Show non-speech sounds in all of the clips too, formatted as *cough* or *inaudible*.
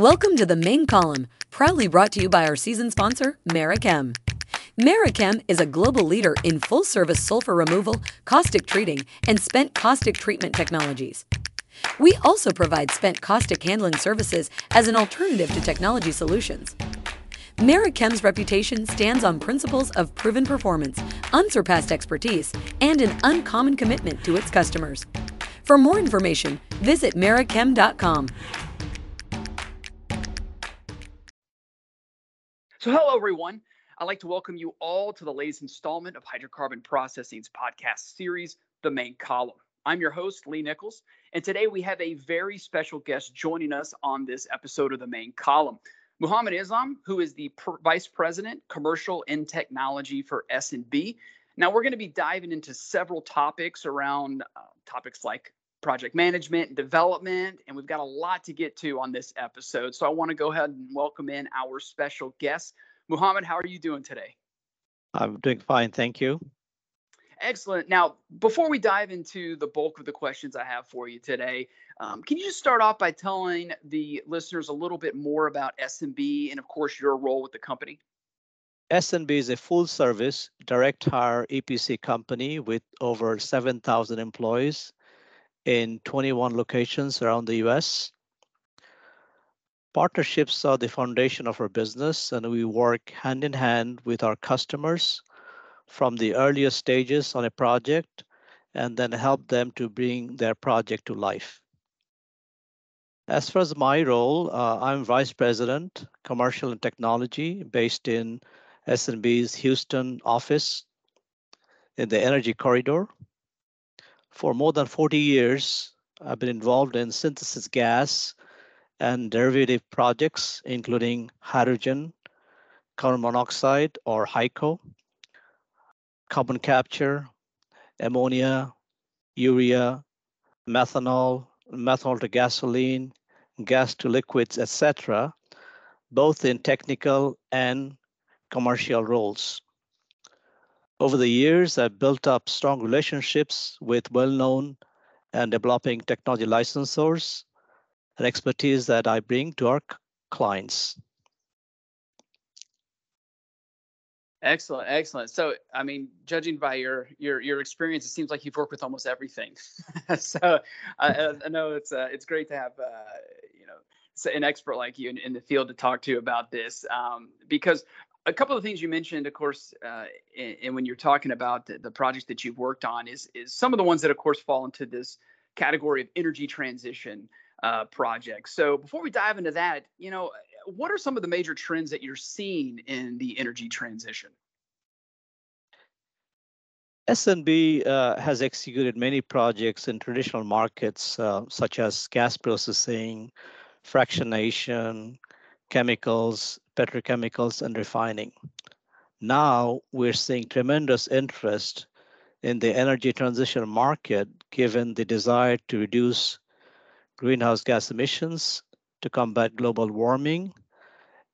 Welcome to the main column, proudly brought to you by our season sponsor, Merichem. Merichem is a global leader in full service sulfur removal, caustic treating, and spent caustic treatment technologies. We also provide spent caustic handling services as an alternative to technology solutions. Merichem's reputation stands on principles of proven performance, unsurpassed expertise, and an uncommon commitment to its customers. For more information, visit merichem.com. So, hello, everyone. I'd like to welcome you all to the latest installment of Hydrocarbon Processing's podcast series, The Main Column. I'm your host, Lee Nichols, and today we have a very special guest joining us on this episode of The Main Column. Muhammad Islam, who is the Vice President, Commercial and Technology for S&B. Now, we're going to be diving into several topics around uh, topics like project management and development, and we've got a lot to get to on this episode. So I want to go ahead and welcome in our special guest. Muhammad, how are you doing today? I'm doing fine, thank you. Excellent. Now, before we dive into the bulk of the questions I have for you today, um, can you just start off by telling the listeners a little bit more about S&B and, of course, your role with the company? S&B is a full-service direct hire EPC company with over 7,000 employees in 21 locations around the U.S. Partnerships are the foundation of our business, and we work hand in hand with our customers from the earliest stages on a project and then help them to bring their project to life. As far as my role, uh, I'm Vice President, Commercial and Technology based in S&B's Houston office in the Energy Corridor. For more than 40 years, I've been involved in synthesis gas and derivative projects, including hydrogen, carbon monoxide or HYCO, carbon capture, ammonia, urea, methanol, methanol to gasoline, gas to liquids, etc., both in technical and commercial roles. Over the years, I've built up strong relationships with well-known and developing technology licensors and expertise that I bring to our clients. Excellent, excellent. So, I mean, judging by your your your experience, it seems like you've worked with almost everything. *laughs* so, I, I, know it's uh, it's great to have uh, you know an expert like you in, in, the field to talk to about this um, because a couple of things you mentioned, of course, uh, and, when you're talking about the, the, projects that you've worked on, is is some of the ones that, of course, fall into this category of energy transition uh, projects. So, before we dive into that, you know, what are some of the major trends that you're seeing in the energy transition? S&B uh, has executed many projects in traditional markets uh, such as gas processing, fractionation, chemicals, petrochemicals, and refining. Now we're seeing tremendous interest in the energy transition market given the desire to reduce greenhouse gas emissions to combat global warming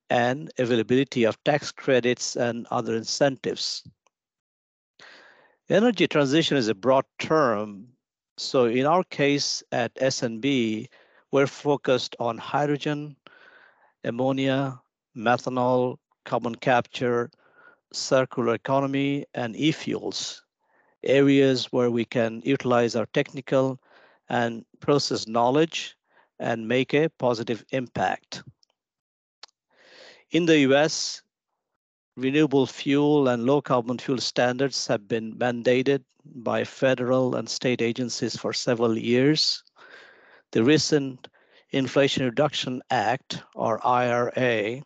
and availability of tax credits and other incentives. Energy transition is a broad term. So in our case at S&B, we're focused on hydrogen, ammonia, methanol, carbon capture, circular economy, and e-fuels, areas where we can utilize our technical and process knowledge and make a positive impact. In the US, renewable fuel and low carbon fuel standards have been mandated by federal and state agencies for several years. The recent Inflation Reduction Act, or IRA,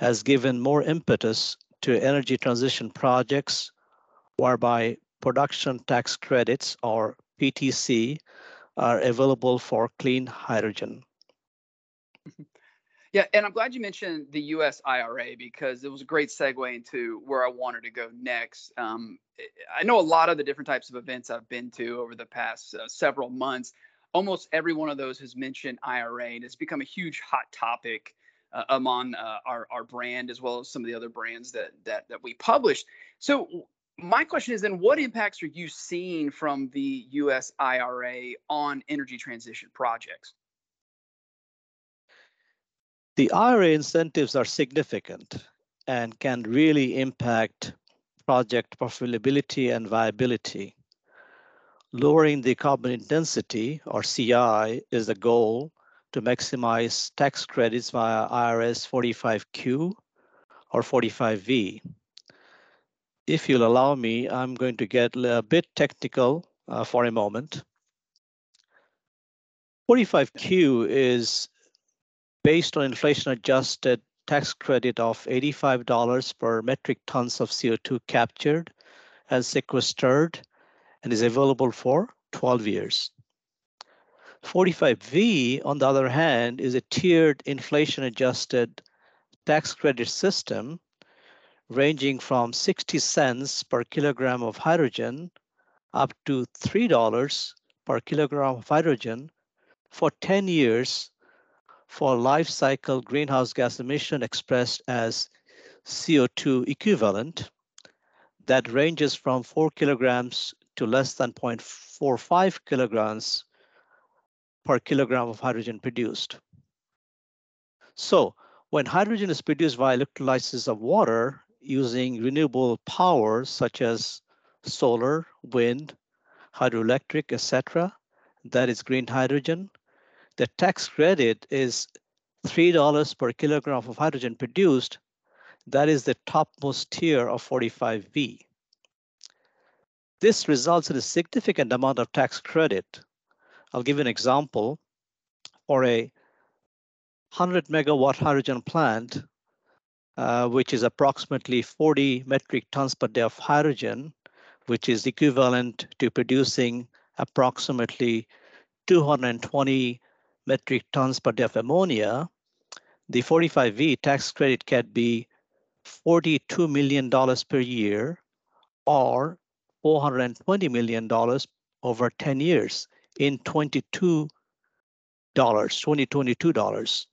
has given more impetus to energy transition projects whereby production tax credits, or PTC, are available for clean hydrogen. *laughs* Yeah, and I'm glad you mentioned the U.S. IRA because it was a great segue into where I wanted to go next. Um, I know a lot of the different types of events I've been to over the past uh, several months. Almost every one of those has mentioned IRA, and it's become a huge hot topic uh, among uh, our our brand as well as some of the other brands that that that we publish. So my question is then what impacts are you seeing from the US IRA on energy transition projects? The IRA incentives are significant and can really impact project profitability and viability. Lowering the carbon intensity, or CI, is the goal to maximize tax credits via IRS 45Q or 45V. If you'll allow me, I'm going to get a bit technical uh, for a moment. 45Q is based on inflation adjusted tax credit of $85 per metric tons of CO2 captured and sequestered and is available for 12 years. 45V, on the other hand, is a tiered inflation adjusted tax credit system ranging from 60 cents per kilogram of hydrogen up to $3 per kilogram of hydrogen for 10 years for life cycle greenhouse gas emission expressed as CO2 equivalent. That ranges from 4 kilograms to less than 0.45 kilograms per kilogram of hydrogen produced. So when hydrogen is produced via electrolysis of water using renewable power such as solar, wind, hydroelectric, etc., that is green hydrogen, the tax credit is $3 per kilogram of hydrogen produced. That is the topmost tier of 45V. This results in a significant amount of tax credit. I'll give you an example. For a 100 megawatt hydrogen plant, uh, which is approximately 40 metric tons per day of hydrogen, which is equivalent to producing approximately 220 metric tons per day of ammonia, the 45V tax credit can be $42 million per year or $420 million over 10 years in $22, $2022.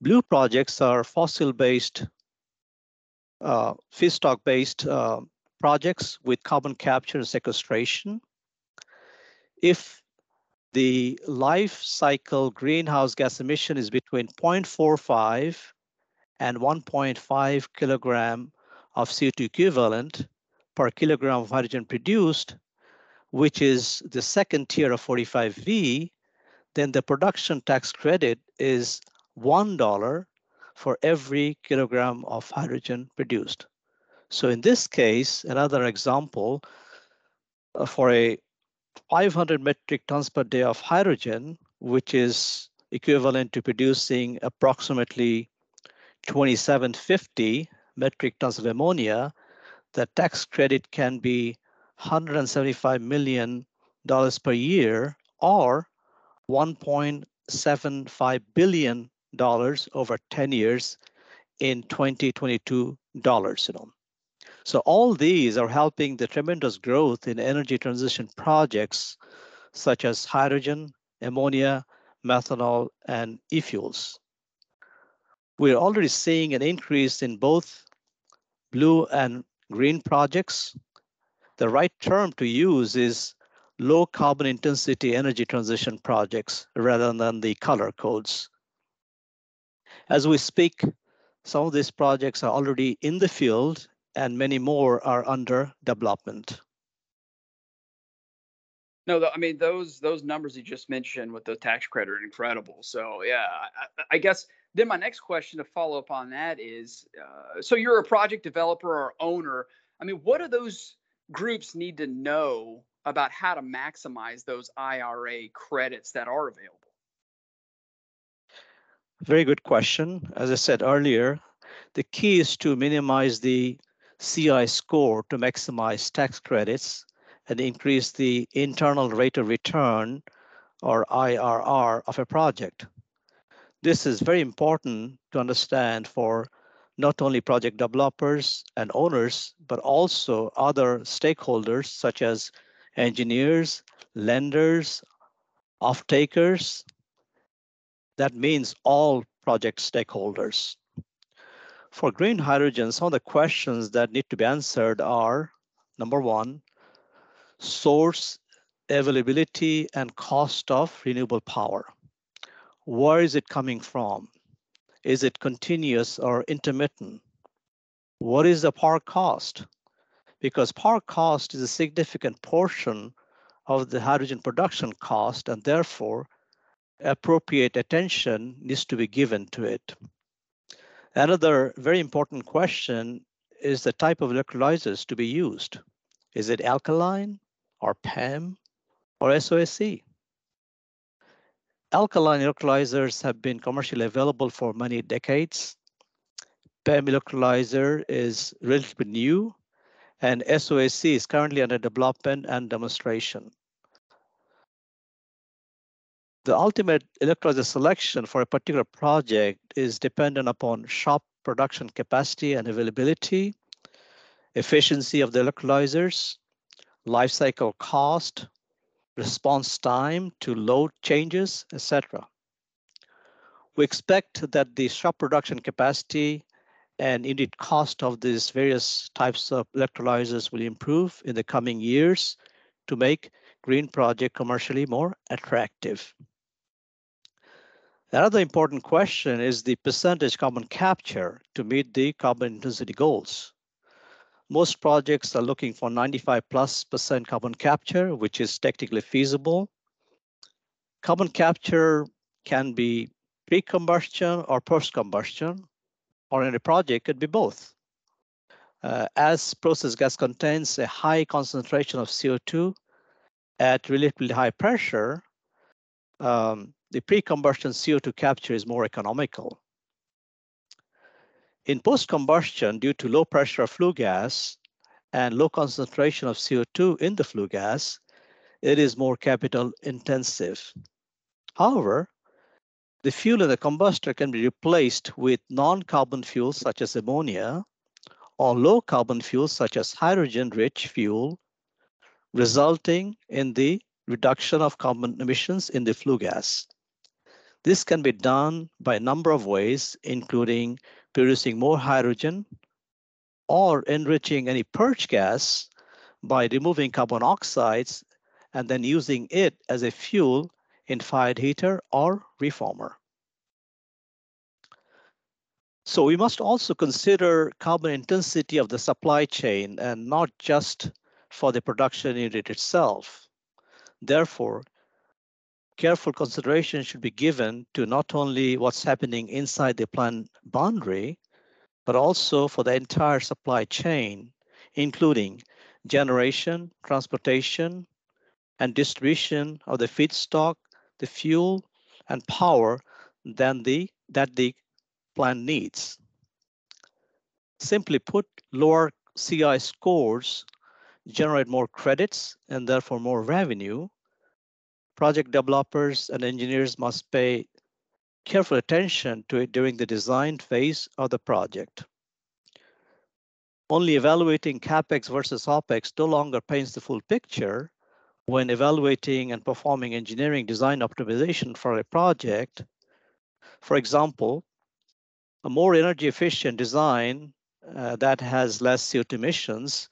Blue projects are fossil-based, uh, feedstock-based uh, projects with carbon capture and sequestration. If the life cycle greenhouse gas emission is between 0.45 and 1.5 kilogram of CO2 equivalent per kilogram of hydrogen produced, which is the second tier of 45V, then the production tax credit is $1 for every kilogram of hydrogen produced. So in this case, another example, uh, for a 500 metric tons per day of hydrogen, which is equivalent to producing approximately 2750 metric tons of ammonia, the tax credit can be 175 million dollars per year or 1.75 billion dollars over 10 years in 2022 dollars you know so all these are helping the tremendous growth in energy transition projects such as hydrogen, ammonia, methanol, and e-fuels. We're already seeing an increase in both blue and green projects. The right term to use is low carbon intensity energy transition projects rather than the color codes. As we speak, some of these projects are already in the field and many more are under development. No, I mean those those numbers you just mentioned with the tax credit are incredible. So yeah, I, I guess then my next question to follow up on that is, uh, so you're a project developer or owner. I mean, what are those groups need to know about how to maximize those IRA credits that are available? Very good question. As I said earlier, the key is to minimize the CI score to maximize tax credits and increase the internal rate of return or IRR of a project. This is very important to understand for not only project developers and owners, but also other stakeholders such as engineers, lenders, off-takers. That means all project stakeholders. For green hydrogen, some of the questions that need to be answered are number one, source availability and cost of renewable power. Where is it coming from? Is it continuous or intermittent? What is the power cost? Because power cost is a significant portion of the hydrogen production cost, and therefore appropriate attention needs to be given to it. Another very important question is the type of electrolyzers to be used. Is it alkaline or PEM or SOFC? Alkaline electrolyzers have been commercially available for many decades. PEM electrolyzer is relatively new, and SOFC is currently under development and demonstration. The ultimate electrolyzer selection for a particular project is dependent upon shop production capacity and availability, efficiency of the electrolyzers, life cycle cost, response time to load changes, etc. We expect that the shop production capacity and indeed cost of these various types of electrolyzers will improve in the coming years to make green project commercially more attractive. Another important question is the percentage carbon capture to meet the carbon intensity goals. Most projects are looking for 95 plus percent carbon capture, which is technically feasible. Carbon capture can be pre-combustion or post-combustion, or in a project could be both. Uh, as process gas contains a high concentration of CO2 at relatively high pressure, um, the pre-combustion CO2 capture is more economical. In post-combustion, due to low pressure of flue gas and low concentration of CO2 in the flue gas, it is more capital intensive. However, the fuel in the combustor can be replaced with non-carbon fuels such as ammonia or low carbon fuels such as hydrogen-rich fuel, resulting in the reduction of carbon emissions in the flue gas. This can be done by a number of ways, including producing more hydrogen or enriching any purge gas by removing carbon oxides and then using it as a fuel in fired heater or reformer. So we must also consider carbon intensity of the supply chain and not just for the production unit itself. Therefore, careful consideration should be given to not only what's happening inside the plant boundary, but also for the entire supply chain, including generation, transportation, and distribution of the feedstock, the fuel, and power than the, that the plant needs. Simply put, lower CI scores generate more credits and therefore more revenue, project developers and engineers must pay careful attention to it during the design phase of the project. Only evaluating CapEx versus OpEx no longer paints the full picture when evaluating and performing engineering design optimization for a project. For example, a more energy efficient design uh, that has less CO2 emissions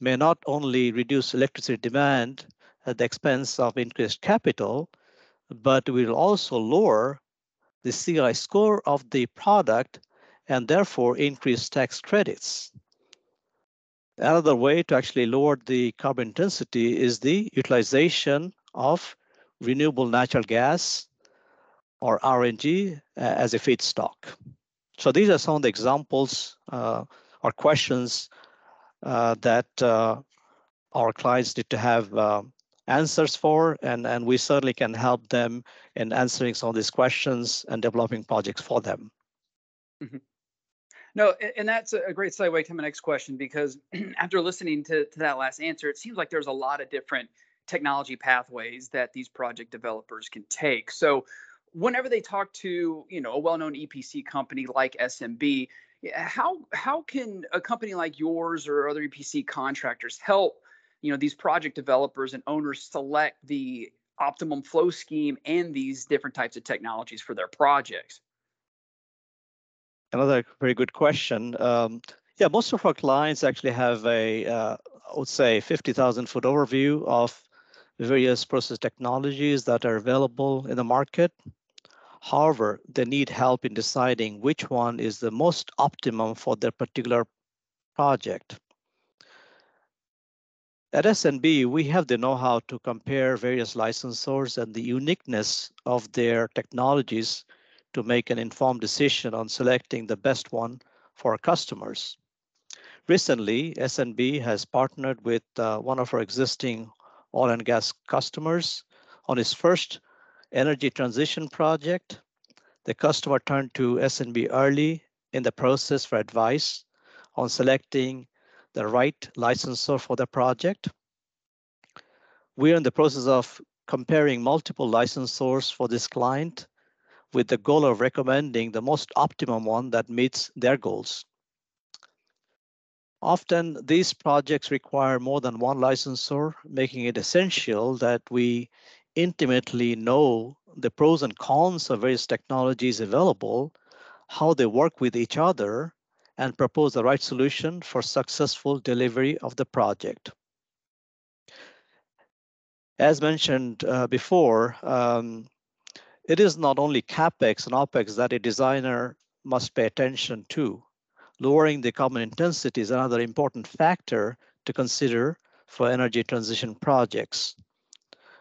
may not only reduce electricity demand at the expense of increased capital, but will also lower the CI score of the product and therefore increase tax credits. Another way to actually lower the carbon intensity is the utilization of renewable natural gas or RNG uh, as a feedstock. So these are some of the examples uh, or questions uh, that uh, our clients need to have um, answers for, and, and we certainly can help them in answering some of these questions and developing projects for them. Mm-hmm. No, and that's a great segue to my next question because *clears throat* after listening to, to that last answer, it seems like there's a lot of different technology pathways that these project developers can take. So whenever they talk to you know a well-known EPC company like S&B, how how can a company like yours or other EPC contractors help you know these project developers and owners select the optimum flow scheme and these different types of technologies for their projects? Another very good question. Um, yeah, most of our clients actually have a, uh, I would say, 50,000 foot overview of various process technologies that are available in the market. However, they need help in deciding which one is the most optimum for their particular project. At S&B, we have the know-how to compare various licensors and the uniqueness of their technologies to make an informed decision on selecting the best one for our customers. Recently, S&B has partnered with uh, one of our existing oil and gas customers on its first energy transition project. The customer turned to S&B early in the process for advice on selecting the right licensor for the project. We're in the process of comparing multiple licensors for this client with the goal of recommending the most optimum one that meets their goals. Often these projects require more than one licensor, making it essential that we intimately know the pros and cons of various technologies available, how they work with each other, and propose the right solution for successful delivery of the project. As mentioned uh, before, um, it is not only CapEx and OpEx that a designer must pay attention to lowering the carbon intensity is another important factor to consider for energy transition projects.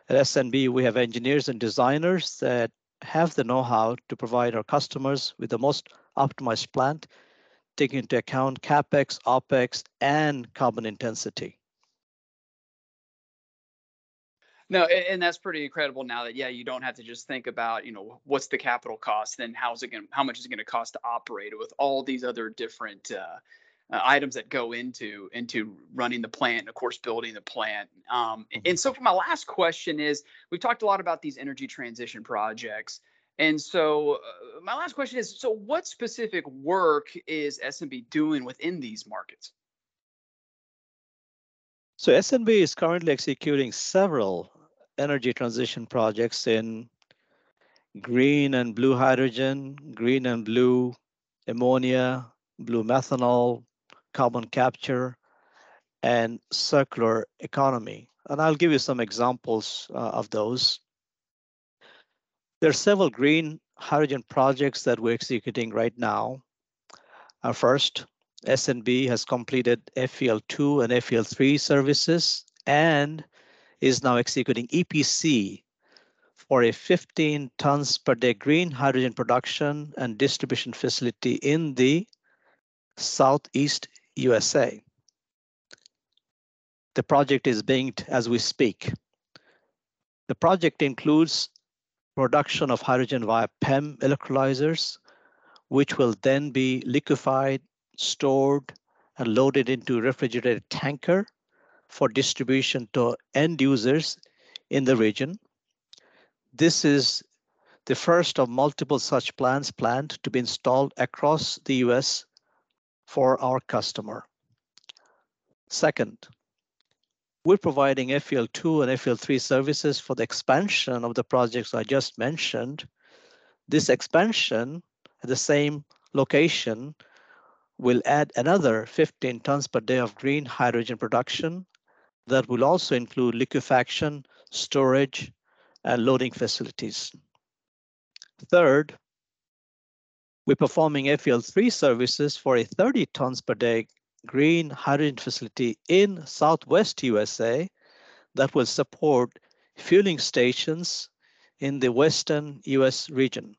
At S&B, we have engineers and designers that have the know-how to provide our customers with the most optimized plant, taking into account CapEx, OpEx, and carbon intensity. No, and that's pretty incredible now that yeah, you don't have to just think about, you know, what's the capital cost, then how's it going how much is it going to cost to operate with all these other different uh, uh, items that go into into running the plant and of course building the plant. Um, and so for my last question is we've talked a lot about these energy transition projects. And so uh, my last question is so what specific work is S&B doing within these markets? So S&B is currently executing several energy transition projects in green and blue hydrogen, green and blue ammonia, blue methanol, carbon capture, and circular economy. And I'll give you some examples uh, of those. There are several green hydrogen projects that we're executing right now. Uh, first, S&B has completed FEL2 and FEL3 services and is now executing EPC for a 15 tons per day green hydrogen production and distribution facility in the Southeast USA. The project is being as we speak. The project includes production of hydrogen via PEM electrolyzers, which will then be liquefied, stored, and loaded into a refrigerated tanker for distribution to end users in the region. This is the first of multiple such plants planned to be installed across the US for our customer. Second, we're providing FEL2 and FEL3 services for the expansion of the projects I just mentioned. This expansion at the same location will add another 15 tons per day of green hydrogen production that will also include liquefaction, storage, and loading facilities. Third, we're performing FEL3 services for a 30 tons per day green hydrogen facility in Southwest USA that will support fueling stations in the Western US region.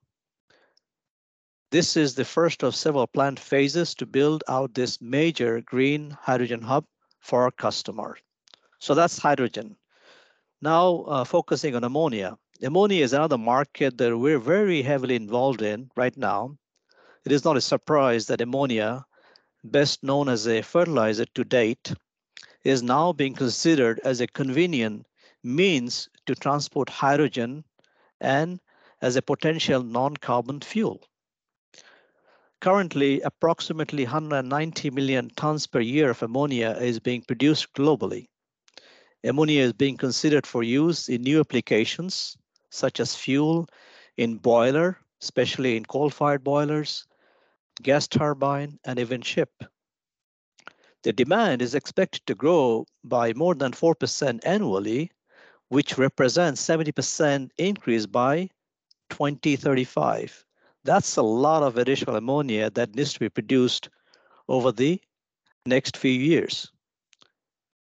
This is the first of several planned phases to build out this major green hydrogen hub for our customers. So that's hydrogen. Now uh, focusing on ammonia. Ammonia is another market that we're very heavily involved in right now. It is not a surprise that ammonia, best known as a fertilizer to date, is now being considered as a convenient means to transport hydrogen and as a potential non-carbon fuel. Currently, approximately 190 million tons per year of ammonia is being produced globally. Ammonia is being considered for use in new applications, such as fuel in boiler, especially in coal-fired boilers, gas turbine, and even ship. The demand is expected to grow by more than 4% annually, which represents 70% increase by 2035. That's a lot of additional ammonia that needs to be produced over the next few years.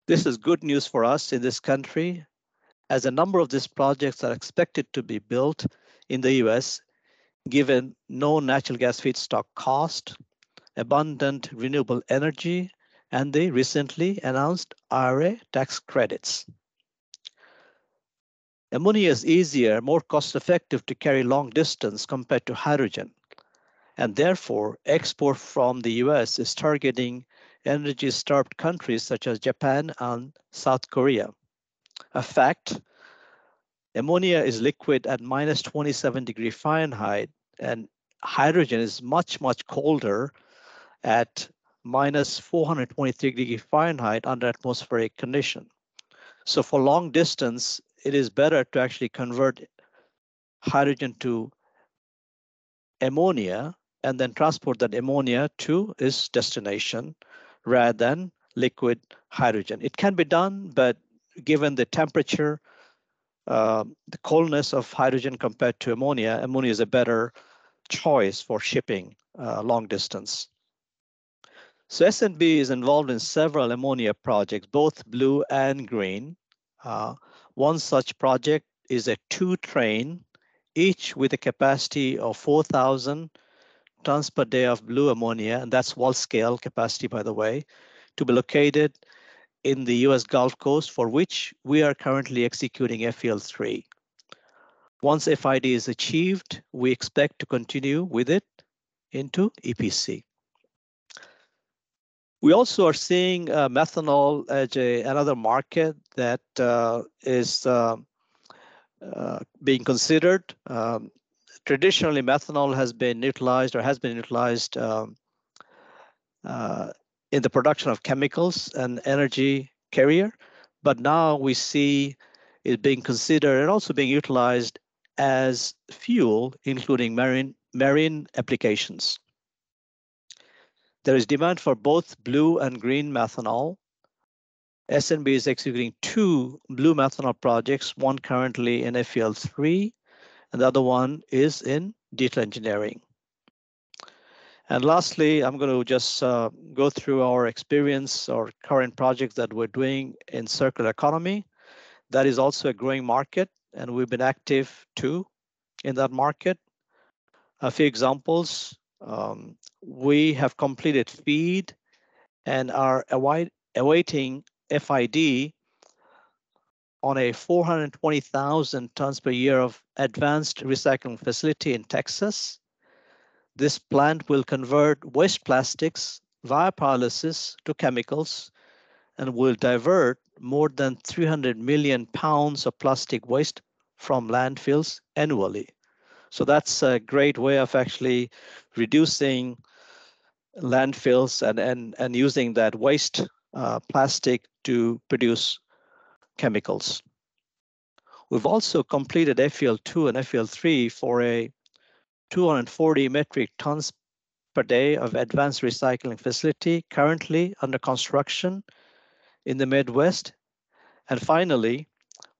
This is good news for us in this country, as a number of these projects are expected to be built in the US, given no natural gas feedstock cost, abundant renewable energy, and the recently announced IRA tax credits. Ammonia is easier, more cost effective to carry long distance compared to hydrogen. And therefore, export from the US is targeting energy starved countries such as Japan and South Korea. A fact, ammonia is liquid at minus 27 degree Fahrenheit, and hydrogen is much, much colder at minus 423 degree Fahrenheit under atmospheric condition. So for long distance, it is better to actually convert hydrogen to ammonia and then transport that ammonia to its destination rather than liquid hydrogen. It can be done, but given the temperature, uh, the coldness of hydrogen compared to ammonia, ammonia is a better choice for shipping uh, long distance. So S&B is involved in several ammonia projects, both blue and green. Uh, one such project is a two train, each with a capacity of 4,000 tons per day of blue ammonia, and that's wall scale capacity, by the way, to be located in the US Gulf Coast, for which we are currently executing FEL3. Once FID is achieved, we expect to continue with it into EPC. We also are seeing uh, methanol as a, another market that uh, is uh, uh being considered. Um, traditionally, methanol has been utilized or has been utilized um, uh, in the production of chemicals and energy carrier, but now we see it being considered and also being utilized as fuel, including marine marine applications. There is demand for both blue and green methanol. S&B is executing two blue methanol projects, one currently in FEL3, and the other one is in detail engineering. And lastly, I'm going to just uh, go through our experience or current projects that we're doing in circular economy. That is also a growing market, and we've been active too in that market. A few examples um, we have completed feed and are awaiting FID on a 420,000 tons per year of advanced recycling facility in Texas. This plant will convert waste plastics via pyrolysis to chemicals and will divert more than 300 million pounds of plastic waste from landfills annually. So that's a great way of actually reducing landfills and, and, and using that waste uh, plastic to produce chemicals. We've also completed FEL2 and FEL3 for a 240 metric tons per day of advanced recycling facility currently under construction in the Midwest. And finally,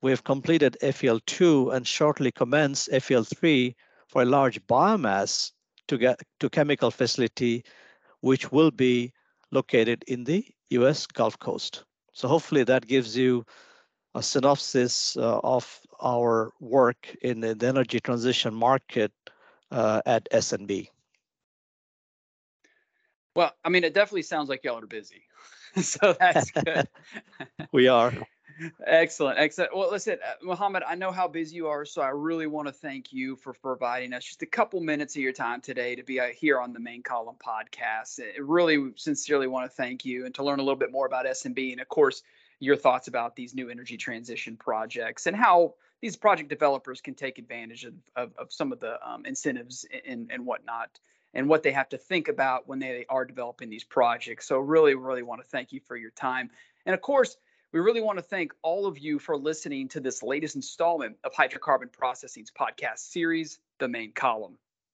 we have completed FEL2 and shortly commence FEL3 for a large biomass to get to chemical facility, which will be located in the US Gulf Coast. So hopefully that gives you a synopsis uh, of our work in the energy transition market uh, at S&B. Well, I mean, it definitely sounds like y'all are busy. *laughs* so that's good. *laughs* we are. Excellent, excellent. Well, listen, uh, Muhammad, I know how busy you are, so I really want to thank you for providing us just a couple minutes of your time today to be uh, here on the main column podcast. I really sincerely want to thank you and to learn a little bit more about S&B and, of course, your thoughts about these new energy transition projects and how these project developers can take advantage of, of, of some of the um, incentives and, and whatnot and what they have to think about when they are developing these projects. So, really, really want to thank you for your time. And of course, we really want to thank all of you for listening to this latest installment of Hydrocarbon Processing's podcast series, The Main Column.